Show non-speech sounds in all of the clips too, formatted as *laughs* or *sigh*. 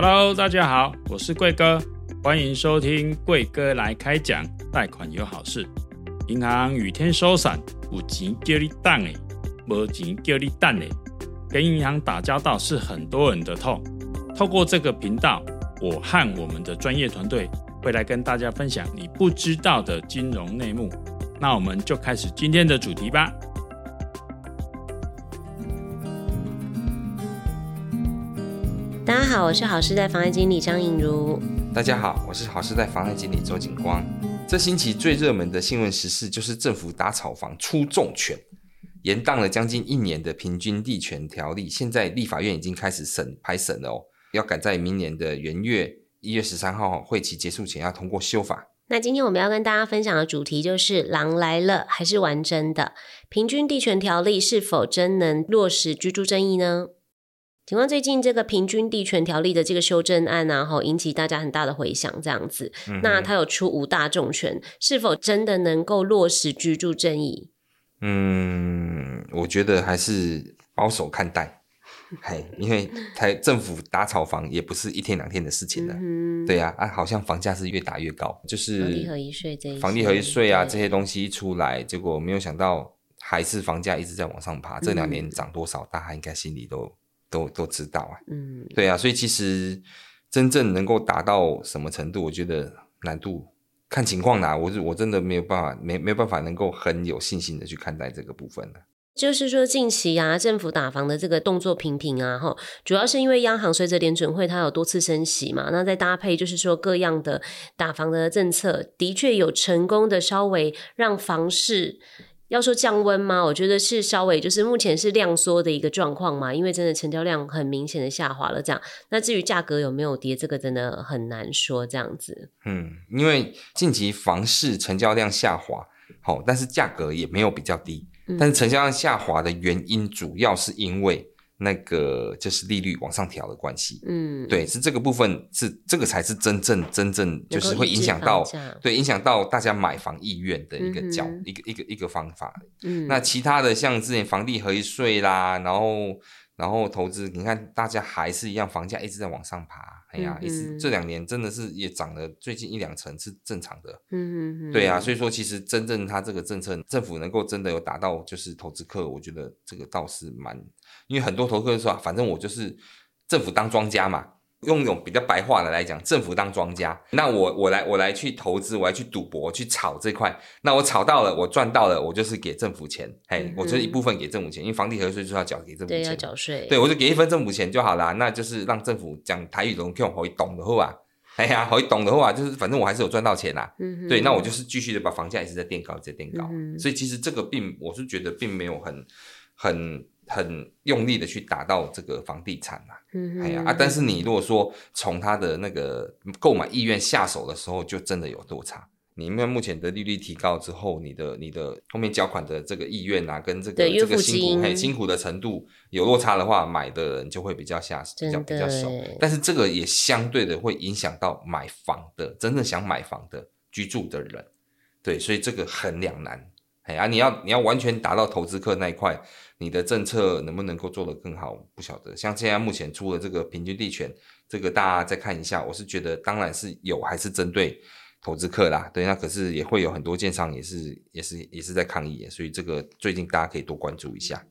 Hello，大家好，我是贵哥，欢迎收听贵哥来开讲，贷款有好事。银行雨天收伞，有钱叫你等诶，没钱叫你等诶。跟银行打交道是很多人的痛。透过这个频道，我和我们的专业团队会来跟大家分享你不知道的金融内幕。那我们就开始今天的主题吧。好，我是好事代房贷经理张颖如。大家好，我是好事代房贷经理周景光。这星期最热门的新闻时事就是政府打炒房出重拳，延宕了将近一年的平均地权条例，现在立法院已经开始审排审了哦，要赶在明年的元月一月十三号会期结束前要通过修法。那今天我们要跟大家分享的主题就是“狼来了”还是玩真的？平均地权条例是否真能落实居住正义呢？警方最近这个平均地权条例的这个修正案然后引起大家很大的回响，这样子。嗯、那它有出五大重拳，是否真的能够落实居住正义？嗯，我觉得还是保守看待。*laughs* 嘿，因为台政府打炒房也不是一天两天的事情了。嗯，对呀、啊，啊，好像房价是越打越高，就是房地合一税这一房地合一税啊这些东西一出来，结果没有想到还是房价一直在往上爬。这两年涨多少，大家应该心里都。都都知道啊，嗯，对啊，所以其实真正能够达到什么程度，我觉得难度看情况啦。我我真的没有办法，没没有办法能够很有信心的去看待这个部分了。就是说近期啊，政府打房的这个动作频频啊，哈，主要是因为央行随着联准会它有多次升息嘛，那再搭配就是说各样的打房的政策，的确有成功的稍微让房市。要说降温吗？我觉得是稍微就是目前是量缩的一个状况嘛，因为真的成交量很明显的下滑了。这样，那至于价格有没有跌，这个真的很难说。这样子，嗯，因为近期房市成交量下滑，好，但是价格也没有比较低，嗯，但是成交量下滑的原因主要是因为。那个就是利率往上调的关系，嗯，对，是这个部分是这个才是真正真正就是会影响到，对，影响到大家买房意愿的一个角、嗯、一个一个一个方法。嗯，那其他的像之前房地合一税啦，然后然后投资，你看大家还是一样，房价一直在往上爬。哎呀，一直这两年真的是也涨了，最近一两成是正常的。嗯嗯对啊，所以说其实真正它这个政策，政府能够真的有达到就是投资客，我觉得这个倒是蛮，因为很多投资客说，反正我就是政府当庄家嘛。用一种比较白话的来讲，政府当庄家，那我我来我来去投资，我来去赌博去炒这块，那我炒到了，我赚到了，我就是给政府钱，嘿、嗯，我就一部分给政府钱，因为房地税就是要缴给政府钱，对，要缴税，对，我就给一份政府钱就好啦，那就是让政府讲台语都可以懂的话，哎呀，可以懂的话，就是反正我还是有赚到钱呐、嗯，对，那我就是继续的把房价一直在垫高，在垫高、嗯，所以其实这个并我是觉得并没有很很。很用力的去打到这个房地产、啊，嗯哎呀啊！但是你如果说从他的那个购买意愿下手的时候，就真的有落差。你因为目前的利率提高之后，你的你的后面缴款的这个意愿啊，跟这个这个辛苦很辛苦的程度有落差的话，买的人就会比较下比较比较少。但是这个也相对的会影响到买房的真正想买房的居住的人，对，所以这个很两难。哎呀，你要你要完全达到投资客那一块。你的政策能不能够做得更好？不晓得。像现在目前出了这个平均地权，这个大家再看一下。我是觉得，当然是有，还是针对投资客啦。对，那可是也会有很多建商也是也是也是在抗议，所以这个最近大家可以多关注一下。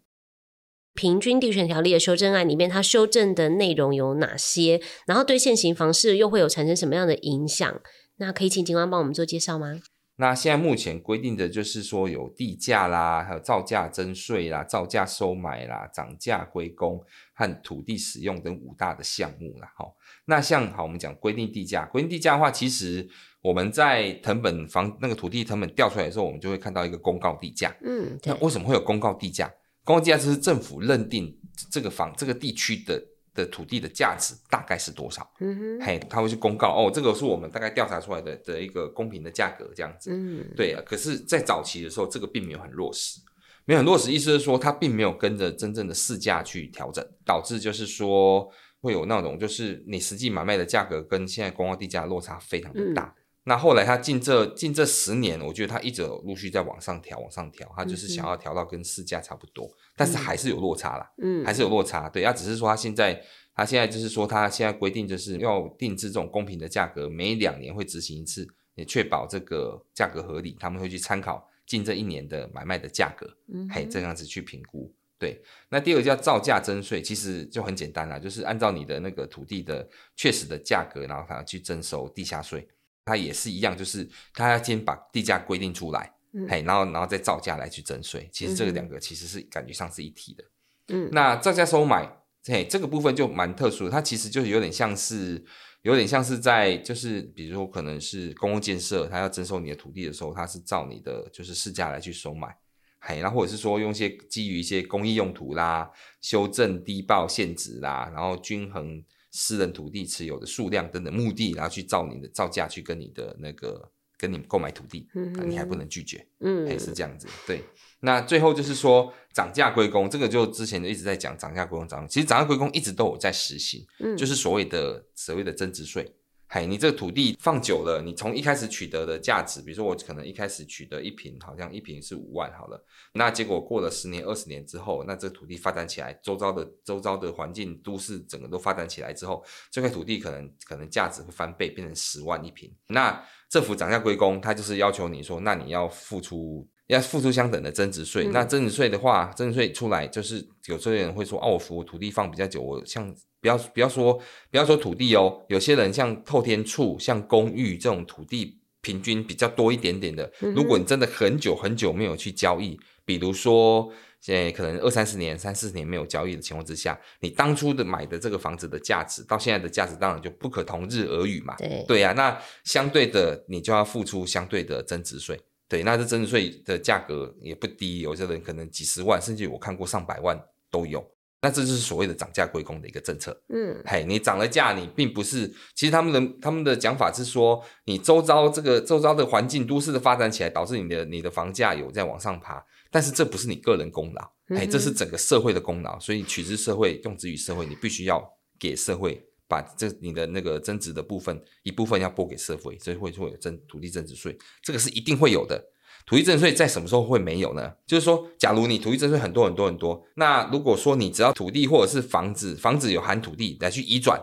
平均地权条例的修正案里面，它修正的内容有哪些？然后对现行房市又会有产生什么样的影响？那可以请警官帮我们做介绍吗？那现在目前规定的就是说有地价啦，还有造价征税啦、造价收买啦、涨价归公和土地使用等五大的项目啦。好，那像好，我们讲规定地价，规定地价的话，其实我们在成本房那个土地成本调出来的时候，我们就会看到一个公告地价。嗯，那为什么会有公告地价？公告地价就是政府认定这个房这个地区的。的土地的价值大概是多少？嗯哼，嘿，他会去公告哦，这个是我们大概调查出来的的一个公平的价格，这样子。嗯，对啊。可是，在早期的时候，这个并没有很落实，没有很落实，意思是说，它并没有跟着真正的市价去调整，导致就是说会有那种，就是你实际买卖的价格跟现在公告地价落差非常的大。嗯那后来他近这近这十年，我觉得他一直有陆续在往上调，往上调，他就是想要调到跟市价差不多，嗯、但是还是有落差啦，嗯，还是有落差。对，他只是说他现在他现在就是说他现在规定就是要定制这种公平的价格，每两年会执行一次，也确保这个价格合理，他们会去参考近这一年的买卖的价格，嗯，嘿，这样子去评估。对，那第二个叫造价征税，其实就很简单啦，就是按照你的那个土地的确实的价格，然后他去征收地下税。它也是一样，就是它要先把地价规定出来，嗯、嘿，然后然后再造价来去征税。其实这个两个其实是感觉上是一体的。嗯，那造价收买，嘿，这个部分就蛮特殊的，它其实就是有点像是，有点像是在就是比如说可能是公共建设，它要征收你的土地的时候，它是照你的就是市价来去收买，嘿，然后或者是说用一些基于一些公益用途啦，修正低报限值啦，然后均衡。私人土地持有的数量等等目的，然后去造你的造价，去跟你的那个跟你购买土地，嗯、哼你还不能拒绝，嗯，也是这样子。对，那最后就是说涨价归公，这个就之前就一直在讲涨价归公涨，其实涨价归公一直都有在实行，嗯，就是所谓的所谓的增值税。嘿，你这个土地放久了，你从一开始取得的价值，比如说我可能一开始取得一平，好像一平是五万好了，那结果过了十年、二十年之后，那这土地发展起来，周遭的周遭的环境、都市整个都发展起来之后，这块土地可能可能价值会翻倍，变成十万一平。那政府涨价归公，他就是要求你说，那你要付出要付出相等的增值税。嗯、那增值税的话，增值税出来就是有些人会说，哦，我土地放比较久，我像。不要不要说不要说土地哦，有些人像透天厝、像公寓这种土地平均比较多一点点的，如果你真的很久很久没有去交易，比如说现在可能二三十年、三四十年没有交易的情况之下，你当初的买的这个房子的价值到现在的价值当然就不可同日而语嘛。对对呀、啊，那相对的你就要付出相对的增值税。对，那这增值税的价格也不低，有些人可能几十万，甚至我看过上百万都有。那这就是所谓的涨价归公的一个政策。嗯，嘿，你涨了价，你并不是，其实他们的他们的讲法是说，你周遭这个周遭的环境、都市的发展起来，导致你的你的房价有在往上爬，但是这不是你个人功劳，嘿，这是整个社会的功劳。所以取之社会，用之于社会，你必须要给社会把这你的那个增值的部分一部分要拨给社会，所以会会有增土地增值税，这个是一定会有的。土地增值税在什么时候会没有呢？就是说，假如你土地增值税很多很多很多，那如果说你只要土地或者是房子，房子有含土地来去移转，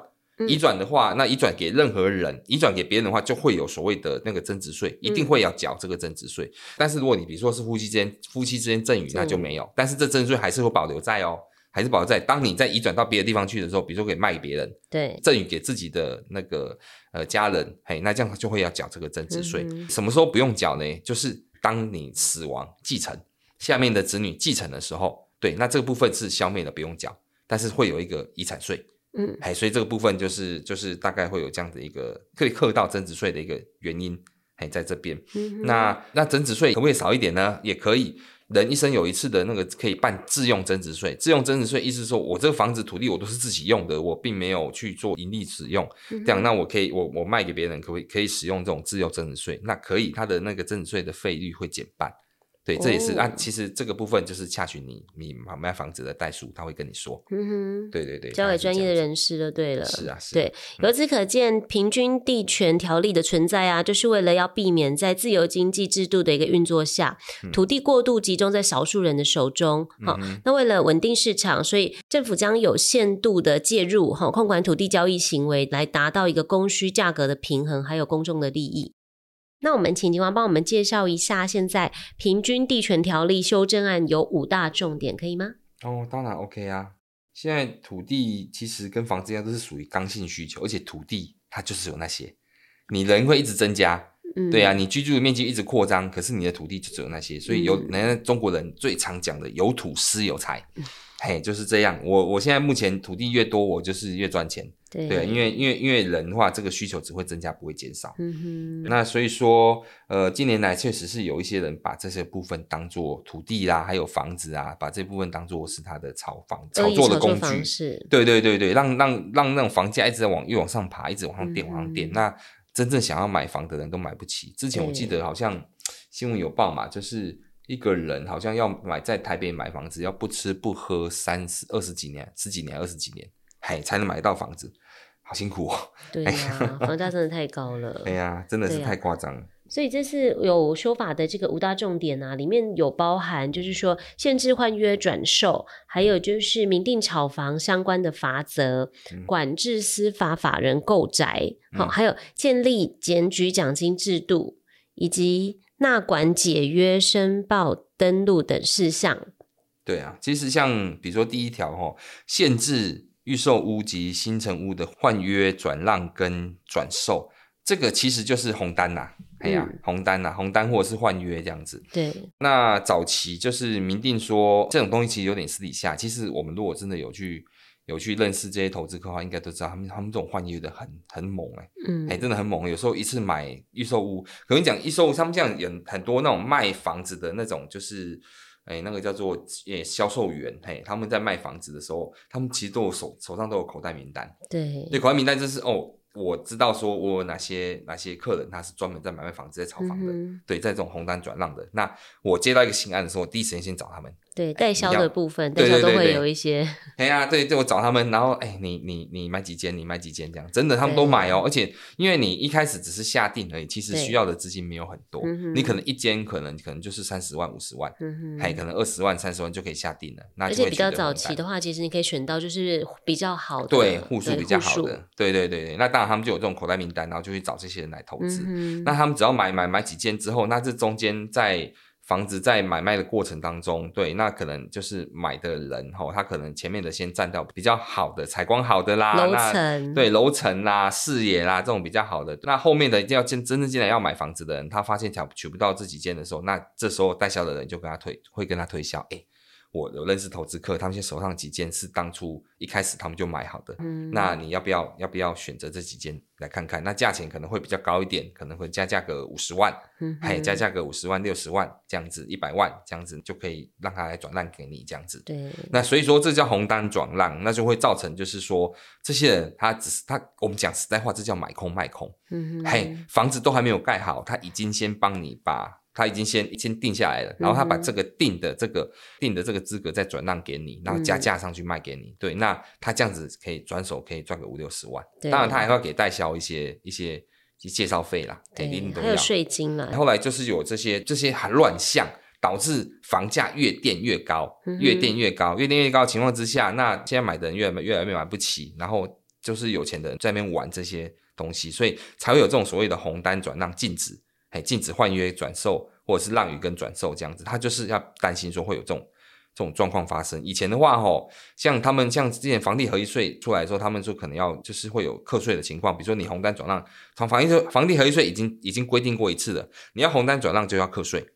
移转的话，那移转给任何人，移转给别人的话，就会有所谓的那个增值税，一定会要缴这个增值税。但是如果你比如说是夫妻之间，夫妻之间赠与，那就没有。但是这增值税还是会保留在哦，还是保在。当你在移转到别的地方去的时候，比如说给卖给别人，对，赠与给自己的那个呃家人，嘿，那这样就会要缴这个增值税。什么时候不用缴呢？就是。当你死亡继承，下面的子女继承的时候，对，那这个部分是消灭了，不用缴，但是会有一个遗产税，嗯，哎，所以这个部分就是就是大概会有这样的一个可以课到增值税的一个原因，哎，在这边，嗯，那那增值税可不可以少一点呢？也可以。人一生有一次的那个可以办自用增值税，自用增值税意思是说我这个房子土地我都是自己用的，我并没有去做盈利使用，这样那我可以我我卖给别人可不可以可以使用这种自用增值税？那可以，它的那个增值税的费率会减半。对，这也是啊。其实这个部分就是洽询你你买卖房子的代数，他会跟你说。嗯哼，对对对，交给专业的人士就对了。是啊，是。对，由此可见，平均地权条例的存在啊，就是为了要避免在自由经济制度的一个运作下，土地过度集中在少数人的手中。好，那为了稳定市场，所以政府将有限度的介入，哈，控管土地交易行为，来达到一个供需价格的平衡，还有公众的利益。那我们请警官帮我们介绍一下，现在平均地权条例修正案有五大重点，可以吗？哦，当然 OK 啊。现在土地其实跟房子一样，都是属于刚性需求，而且土地它就是有那些，你人会一直增加，嗯，对啊，你居住的面积一直扩张，可是你的土地就只有那些，所以有人家中国人最常讲的有土私有财。*laughs* 嗯嘿，就是这样。我我现在目前土地越多，我就是越赚钱。对，对，因为因为因为人的话，这个需求只会增加，不会减少。嗯哼。那所以说，呃，近年来确实是有一些人把这些部分当做土地啦，还有房子啊，把这部分当做是他的炒房炒作的工具。是。对对对对，让让让那种房价一直在往越往上爬，一直往上垫，往上垫。那真正想要买房的人都买不起。之前我记得好像新闻有报嘛，就是。一个人好像要买在台北买房子，要不吃不喝三十二十几年、十几年、二十几年，嘿，才能买到房子。好辛苦哦。对呀、*laughs* 啊，房价真的太高了。哎呀，真的是太夸张了。所以这次有修法的这个五大重点啊，里面有包含，就是说限制换约转售，还有就是明定炒房相关的法则，嗯、管制司法法人购宅，好、嗯，还有建立检举奖金制度，以及纳管解约申报登录等事项。对啊，其实像比如说第一条哈，限制预售屋及新成屋的换约转让跟转售。这个其实就是红单呐、啊，哎呀，红单呐、啊，红单或者是换约这样子。对。那早期就是明定说这种东西其实有点私底下。其实我们如果真的有去有去认识这些投资客的话，应该都知道他们他们这种换约的很很猛哎、欸，嗯，哎，真的很猛。有时候一次买预售屋，可能讲预售屋，他们这样有很多那种卖房子的那种，就是哎那个叫做诶销售员，嘿，他们在卖房子的时候，他们其实都有手手上都有口袋名单。对。对，口袋名单就是哦。我知道说，我有哪些哪些客人，他是专门在买卖房子、在炒房的，嗯、对，在这种红单转让的。那我接到一个新案的时候，我第一时间先找他们。对代销的部分，代销都会有一些。*laughs* 哎呀，对，就我找他们，然后哎，你你你买几间，你买几间这样，真的他们都买哦。而且因为你一开始只是下定而已，其实需要的资金没有很多，你可能一间可能可能就是三十万、五十万，还可能二十万、三十万就可以下定了。那而且比较早期的话，其实你可以选到就是比较好的，对，户数比较好的，对对对对。那当然他们就有这种口袋名单，然后就去找这些人来投资。那他们只要买买买几间之后，那这中间在。房子在买卖的过程当中，对，那可能就是买的人吼，他可能前面的先占到比较好的采光好的啦，楼层，对，楼层啦、视野啦这种比较好的，那后面的一定要进真正进来要买房子的人，他发现抢取不到这几间的时候，那这时候代销的人就跟他推，会跟他推销，哎。我有认识投资客，他们现在手上几间是当初一开始他们就买好的，嗯，那你要不要要不要选择这几间来看看？那价钱可能会比较高一点，可能会加价个五十万，嗯，还加价个五十万、六十万这样子，一百万这样子就可以让他来转让给你这样子。对，那所以说这叫红单转让，那就会造成就是说这些人他只是他，我们讲实在话，这叫买空卖空，嗯哼，嘿，房子都还没有盖好，他已经先帮你把。他已经先先定下来了，然后他把这个定的这个、嗯、定的这个资格再转让给你，然后加价上去卖给你。嗯、对，那他这样子可以转手可以赚个五六十万。当然他还要给代销一些一些介绍费啦，对，一定都要。还有税金啦。后来就是有这些这些很乱象，导致房价越垫越高，越垫越高，越垫越高的情况之下，那现在买的人越来越来越买不起，然后就是有钱的人在那边玩这些东西，所以才会有这种所谓的红单转让禁止。哎，禁止换约转售，或者是让与跟转售这样子，他就是要担心说会有这种这种状况发生。以前的话，吼，像他们像之前房地合一税出来的时候，他们就可能要就是会有课税的情况，比如说你红单转让，房房地房地合一税已经已经规定过一次了，你要红单转让就要课税。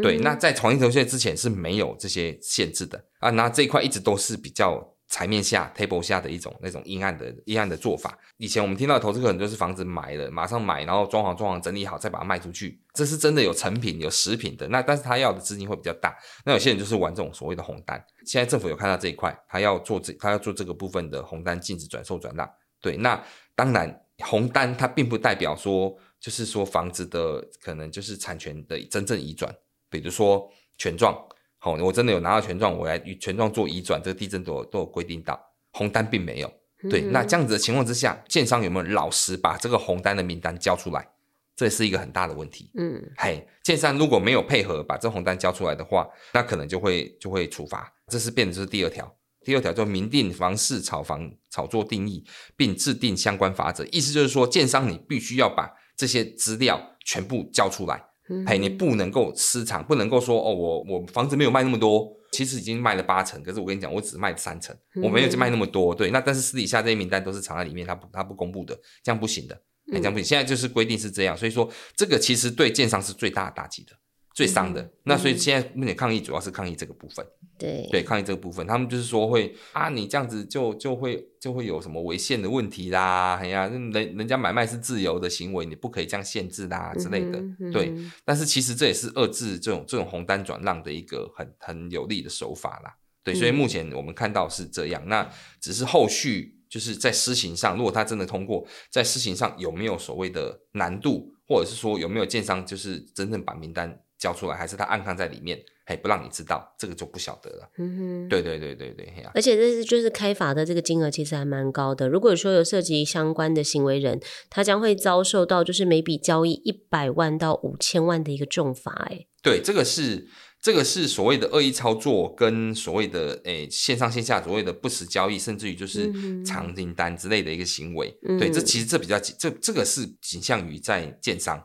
对，那在房地合一税之前是没有这些限制的啊，那这一块一直都是比较。台面下 table 下的一种那种阴暗的阴暗的做法。以前我们听到投资可能就是房子买了，马上买，然后装潢装潢整理好，再把它卖出去。这是真的有成品有实品的。那但是他要的资金会比较大。那有些人就是玩这种所谓的红单。现在政府有看到这一块，他要做这他要做这个部分的红单禁止转售转让。对，那当然红单它并不代表说就是说房子的可能就是产权的真正移转，比如说权状。好，我真的有拿到权状，我来与权状做移转，这个地震都有都有规定到，红单并没有。对，嗯、那这样子的情况之下，建商有没有老实把这个红单的名单交出来？这是一个很大的问题。嗯，嘿，建商如果没有配合把这红单交出来的话，那可能就会就会处罚。这是变的是第二条，第二条就明定房市炒房炒作定义，并制定相关法则。意思就是说，建商你必须要把这些资料全部交出来。嘿，你不能够私藏，不能够说哦，我我房子没有卖那么多，其实已经卖了八成，可是我跟你讲，我只卖三成，我没有卖那么多，对，那但是私底下这些名单都是藏在里面，他不他不公布的，这样不行的，这样不行，现在就是规定是这样，所以说这个其实对建商是最大的打击的。最伤的，那所以现在目前抗议主要是抗议这个部分，对。对，抗议这个部分，他们就是说会啊，你这样子就就会就会有什么违宪的问题啦，哎呀，人人家买卖是自由的行为，你不可以这样限制啦之类的，嗯嗯、对。但是其实这也是遏制这种这种红单转让的一个很很有力的手法啦，对。所以目前我们看到是这样，嗯、那只是后续就是在施行上，如果他真的通过，在施行上有没有所谓的难度，或者是说有没有建商就是真正把名单交出来，还是他暗藏在里面？嘿，不让你知道，这个就不晓得了。嗯哼，对对对对对，而且这是就是开罚的这个金额其实还蛮高的。如果说有涉及相关的行为人，他将会遭受到就是每笔交易一百万到五千万的一个重罚。哎，对，这个是这个是所谓的恶意操作跟所谓的诶线上线下所谓的不实交易，甚至于就是长订单之类的一个行为。嗯、对，这其实这比较这这个是倾向于在建商。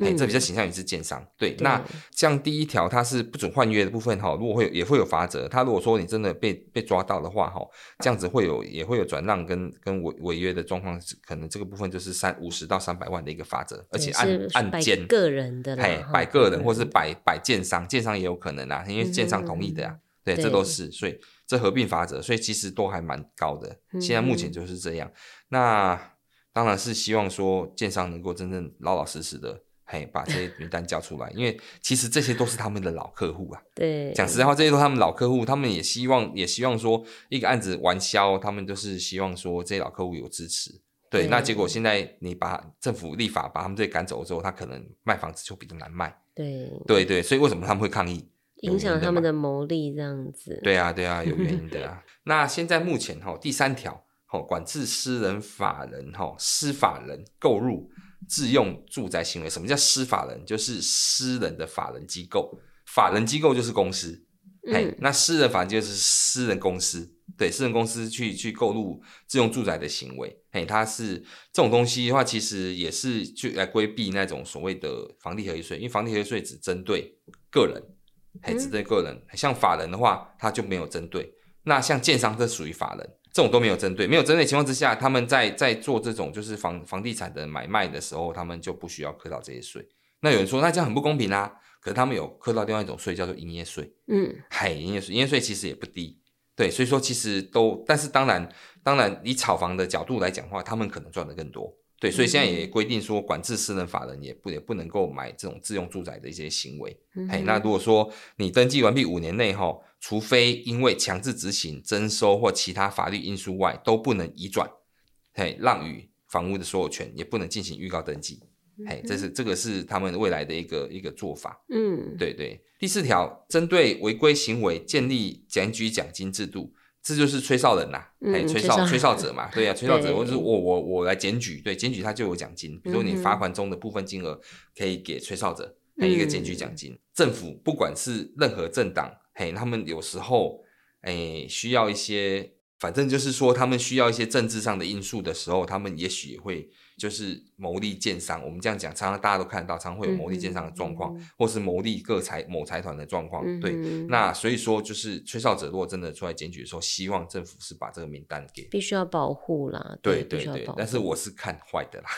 哎、欸，这比较倾向于是建商，对。对，那像第一条，它是不准换约的部分哈，如果会也会有罚则。他如果说你真的被被抓到的话哈，这样子会有也会有转让跟跟违违约的状况，可能这个部分就是三五十到三百万的一个罚则，而且按按件个人的，哎，摆个人或是摆摆建商，建商也有可能啊，因为建商同意的呀、啊，对，这都是，所以这合并罚则，所以其实都还蛮高的。现在目前就是这样。那当然是希望说建商能够真正老老实实的。嘿，把这些名单交出来，因为其实这些都是他们的老客户啊。对，讲实在话，这些都是他们老客户，他们也希望，也希望说一个案子完销，他们就是希望说这些老客户有支持。对，对，那结果现在你把政府立法把他们这些赶走之后，他可能卖房子就比较难卖。对，对对，所以为什么他们会抗议？影响他们的牟利这样子。对啊，对啊，有原因的啊。*laughs* 那现在目前哈，第三条，哈，管制私人法人哈，私法人购入。自用住宅行为，什么叫私法人？就是私人的法人机构，法人机构就是公司，嘿、嗯，那私人法人就是私人公司，对，私人公司去去购入自用住宅的行为，嘿，它是这种东西的话，其实也是去来规避那种所谓的房地合一税，因为房地合一税只针对个人，嘿，只针对个人，像法人的话，它就没有针对，那像建商这属于法人。这种都没有针对，没有针对的情况之下，他们在在做这种就是房房地产的买卖的时候，他们就不需要课到这些税。那有人说，那这样很不公平啊？可是他们有课到另外一种税，叫做营业税。嗯，嗨，营业税，营业税其实也不低。对，所以说其实都，但是当然，当然以炒房的角度来讲的话，他们可能赚的更多。对，所以现在也规定说，管制私人法人也不也不能够买这种自用住宅的一些行为。嗯，嘿，那如果说你登记完毕五年内哈，除非因为强制执行、征收或其他法律因素外，都不能移转，嘿，让与房屋的所有权，也不能进行预告登记。嘿，这是这个是他们未来的一个一个做法。嗯，对对。第四条，针对违规行为建立检举奖金制度。这就是吹哨人呐、啊，哎、嗯，吹哨吹哨者嘛，*laughs* 对呀、啊，吹哨者，或者是我我我来检举，对，检举他就有奖金，比如说你罚款中的部分金额可以给吹哨者，还有一个检举奖金。嗯、政府不管是任何政党，嘿，他们有时候哎需要一些，反正就是说他们需要一些政治上的因素的时候，他们也许也会。就是牟利建商，我们这样讲，常常大家都看得到，常常会有牟利建商的状况，嗯、或是牟利各财某财团的状况。嗯、对，那所以说，就是吹哨者如果真的出来检举的时候，希望政府是把这个名单给必须要保护啦。对对对，但是我是看坏的啦，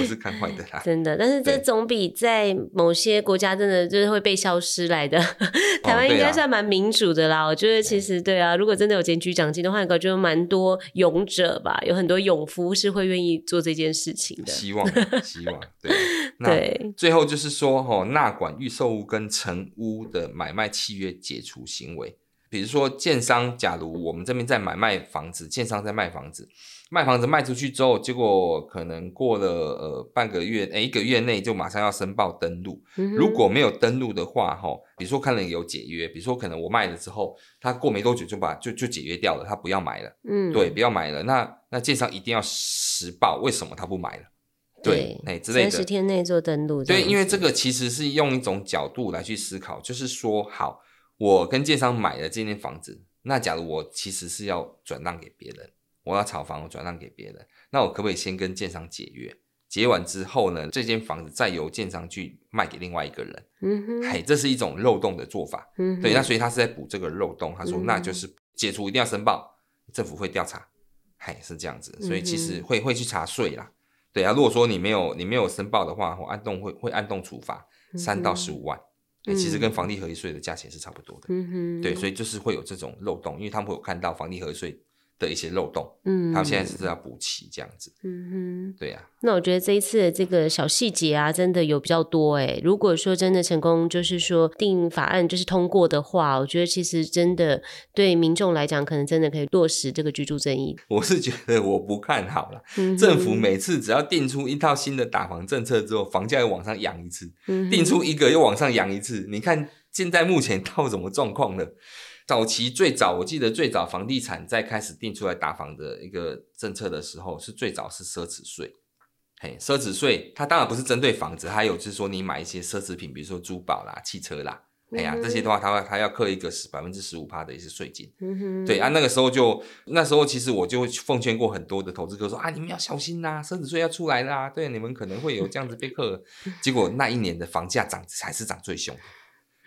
我是看坏的啦。*laughs* *laughs* 真的，但是这总比在某些国家真的就是会被消失来的。*laughs* 台湾应该算蛮民主的啦，哦啊、我觉得其实对啊，如果真的有检举奖金的话，我觉得蛮多勇者吧，有很多勇夫是会愿意。做这件事情的。希望，*laughs* 希望对。*laughs* 那最后就是说，哈，纳管预售屋跟成屋的买卖契约解除行为，比如说建商，假如我们这边在买卖房子，建商在卖房子，卖房子卖出去之后，结果可能过了呃半个月，哎一个月内就马上要申报登录，嗯、如果没有登录的话，哈，比如说看了有解约，比如说可能我卖了之后，他过没多久就把就就解约掉了，他不要买了，嗯，对，不要买了，那那建商一定要实报为什么他不买了，对，哎之类的，三十天内做登录，对，因为这个其实是用一种角度来去思考，就是说，好，我跟建商买了这间房子，那假如我其实是要转让给别人。我要炒房，我转让给别人，那我可不可以先跟建商解约？结完之后呢，这间房子再由建商去卖给另外一个人。嗯哼，嘿，这是一种漏洞的做法。嗯，对，那所以他是在补这个漏洞。他说，那就是解除一定要申报，政府会调查。嘿，是这样子，所以其实会会去查税啦。对啊，如果说你没有你没有申报的话，我按动会会按动处罚三到十五万。其实跟房地合一税的价钱是差不多的。嗯哼，对，所以就是会有这种漏洞，因为他们会有看到房地合一税。的一些漏洞，嗯，他们现在是要补齐这样子，嗯哼，对呀、啊。那我觉得这一次的这个小细节啊，真的有比较多诶。如果说真的成功，就是说定法案就是通过的话，我觉得其实真的对民众来讲，可能真的可以落实这个居住正义。我是觉得我不看好了，嗯、政府每次只要定出一套新的打房政策之后，房价又往上扬一次，嗯、定出一个又往上扬一次，你看。现在目前到什么状况了？早期最早，我记得最早房地产在开始定出来打房的一个政策的时候，是最早是奢侈税。嘿，奢侈税它当然不是针对房子，还有就是说你买一些奢侈品，比如说珠宝啦、汽车啦，哎呀，这些的话，它它要课一个十百分之十五趴的一些税金。对啊，那个时候就那时候其实我就奉劝过很多的投资客说啊，你们要小心呐，奢侈税要出来啦，对，你们可能会有这样子被课。结果那一年的房价涨才是涨最凶。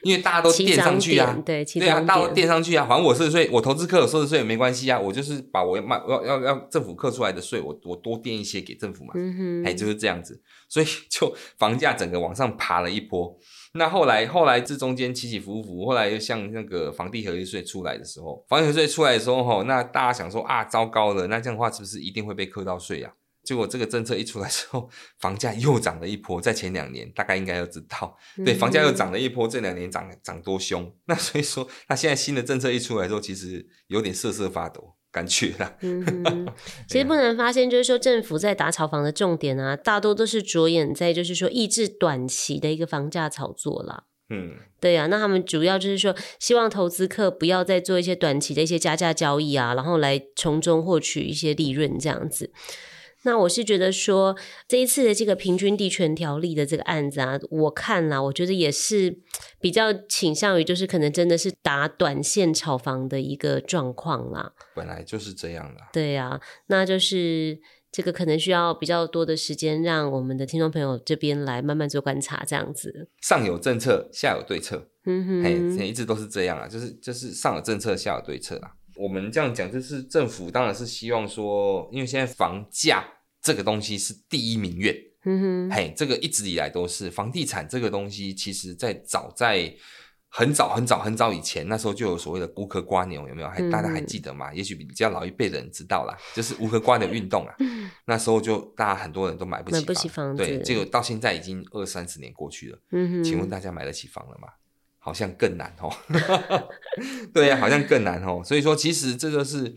因为大家都垫上去啊，对，对啊，大家都垫上去啊，反正我奢侈税，我投资客有奢侈税也没关系啊，我就是把我要卖要要要政府课出来的税，我我多垫一些给政府嘛，嗯哼，哎，就是这样子，所以就房价整个往上爬了一波。那后来后来这中间起起伏伏，后来又像那个房地合一税出来的时候，房地合一税出来的时候，吼，那大家想说啊，糟糕了，那这样的话是不是一定会被课到税啊？结果这个政策一出来之后，房价又涨了一波。在前两年，大概应该要知道，对，房价又涨了一波。这两年涨涨多凶？那所以说，那现在新的政策一出来之后，其实有点瑟瑟发抖，感觉啦。*laughs* 嗯，其实不难发现，就是说政府在打炒房的重点啊，大多都是着眼在就是说抑制短期的一个房价炒作啦。嗯，对呀、啊，那他们主要就是说，希望投资客不要再做一些短期的一些加价交易啊，然后来从中获取一些利润这样子。那我是觉得说，这一次的这个平均地权条例的这个案子啊，我看啦，我觉得也是比较倾向于就是可能真的是打短线炒房的一个状况啦。本来就是这样的。对啊，那就是这个可能需要比较多的时间，让我们的听众朋友这边来慢慢做观察，这样子。上有政策，下有对策。嗯哼，哎，一直都是这样啊，就是就是上有政策，下有对策啦。我们这样讲，就是政府当然是希望说，因为现在房价这个东西是第一民怨，嗯哼，嘿，这个一直以来都是房地产这个东西，其实在早在很早很早很早以前，那时候就有所谓的乌壳瓜牛，有没有？还大家还记得吗？嗯、也许比较老一辈的人知道啦，就是乌壳瓜牛运动啊。那时候就大家很多人都买不起房，买不起房子，对，结果到现在已经二三十年过去了，嗯哼，请问大家买得起房了吗？好像更难哦，*laughs* 对呀、啊，好像更难哦。所以说，其实这就是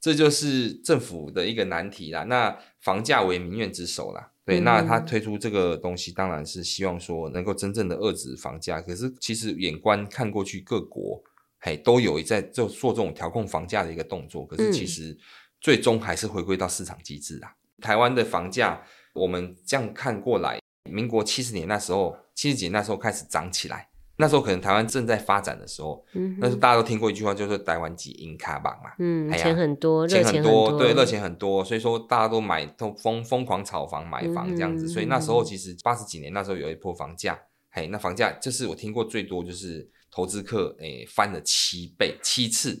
这就是政府的一个难题啦。那房价为民怨之首啦，对，嗯、那他推出这个东西，当然是希望说能够真正的遏制房价。可是，其实眼观看过去，各国嘿都有在做做这种调控房价的一个动作。可是，其实最终还是回归到市场机制啦。嗯、台湾的房价，我们这样看过来，民国七十年那时候，七十几年那时候开始涨起来。那时候可能台湾正在发展的时候，嗯，那时候大家都听过一句话，就是台湾挤英卡榜嘛，嗯，哎、钱很多，钱很多，对，热钱很多，所以说大家都买，都疯疯狂炒房买房这样子，嗯、所以那时候其实八十几年那时候有一波房价，嘿，那房价就是我听过最多就是投资客诶、欸、翻了七倍七次，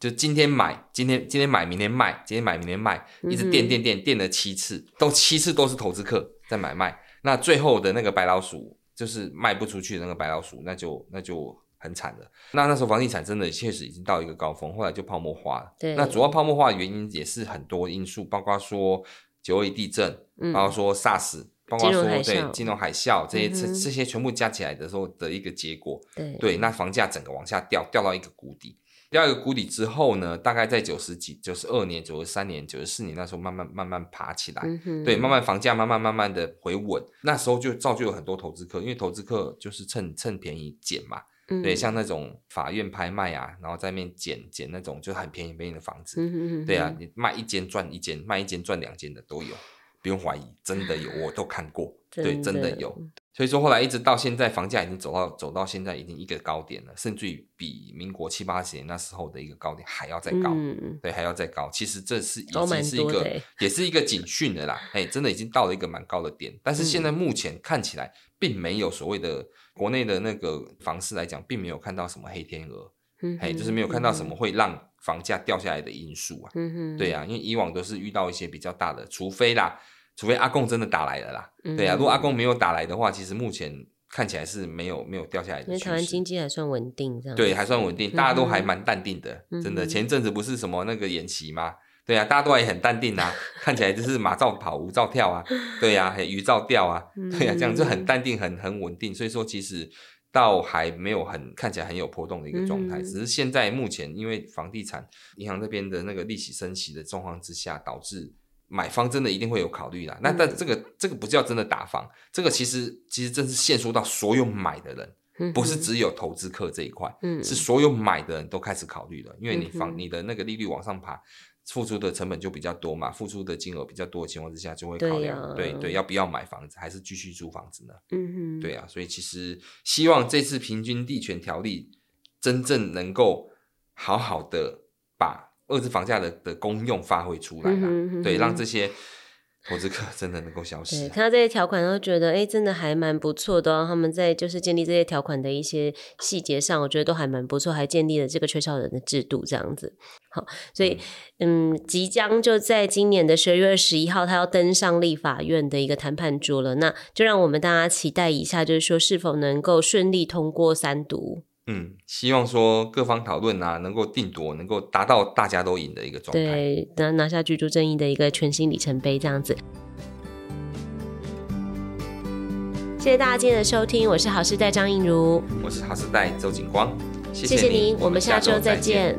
就今天买，今天今天买，明天卖，今天买，明天卖，一直垫垫垫垫了七次，都七次都是投资客在买卖，那最后的那个白老鼠。就是卖不出去的那个白老鼠，那就那就很惨了。那那时候房地产真的确实已经到一个高峰，后来就泡沫化了。对，那主要泡沫化的原因也是很多因素，包括说九二一地震，嗯、包括说 SARS，包括说对金融海啸这些这、这些全部加起来的时候的一个结果。对，对，那房价整个往下掉，掉到一个谷底。掉一个谷底之后呢，大概在九十几、九十二年、九十三年、九十四年那时候，慢慢慢慢爬起来，嗯、对，慢慢房价慢慢慢慢的回稳。那时候就造就有很多投资客，因为投资客就是趁趁便宜捡嘛，嗯、对，像那种法院拍卖啊，然后在那边捡捡那种就很便宜便宜的房子，对啊，你卖一间赚一间，卖一间赚两间的都有，不用怀疑，真的有，我都看过，的对，真的有。所以说，后来一直到现在，房价已经走到走到现在已经一个高点了，甚至于比民国七八十年那时候的一个高点还要再高，嗯、对，还要再高。其实这是已经是一个，也是一个警讯的啦，哎，真的已经到了一个蛮高的点。但是现在目前看起来，并没有所谓的国内的那个房市来讲，并没有看到什么黑天鹅，嗯哼，就是没有看到什么会让房价掉下来的因素啊，嗯哼，对啊，因为以往都是遇到一些比较大的，除非啦。除非阿共真的打来了啦，嗯、对啊，如果阿共没有打来的话，其实目前看起来是没有没有掉下来的。因为台湾经济还算稳定，这样对，还算稳定，大家都还蛮淡定的，嗯、真的。前阵子不是什么那个演习吗？对啊，大家都还很淡定啊，*laughs* 看起来就是马照跑，舞照跳啊，对啊，鱼照钓啊，对啊，这样就很淡定，很很稳定。所以说，其实倒还没有很看起来很有波动的一个状态，嗯、只是现在目前因为房地产银行那边的那个利息升息的状况之下，导致。买方真的一定会有考虑啦，那但这个这个不叫真的打房，这个其实其实真是限缩到所有买的人，不是只有投资客这一块，嗯，是所有买的人都开始考虑了，因为你房你的那个利率往上爬，付出的成本就比较多嘛，付出的金额比较多的情况之下，就会考量，对对，要不要买房子，还是继续租房子呢？嗯哼，对啊，所以其实希望这次平均地权条例真正能够好好的把二次房价的的功用发挥出来啦，对，让这些。投资客真的能够消失。对，看到这些条款，都觉得哎、欸，真的还蛮不错的、哦。他们在就是建立这些条款的一些细节上，我觉得都还蛮不错，还建立了这个吹哨人的制度，这样子。好，所以嗯，嗯，即将就在今年的十二月二十一号，他要登上立法院的一个谈判桌了。那就让我们大家期待一下，就是说是否能够顺利通过三读。嗯，希望说各方讨论啊，能够定夺，能够达到大家都赢的一个状态。对，拿拿下居住正义的一个全新里程碑，这样子。谢谢大家今天的收听，我是好时代张映如，我是好时代周景光，谢谢您，我们下周再见。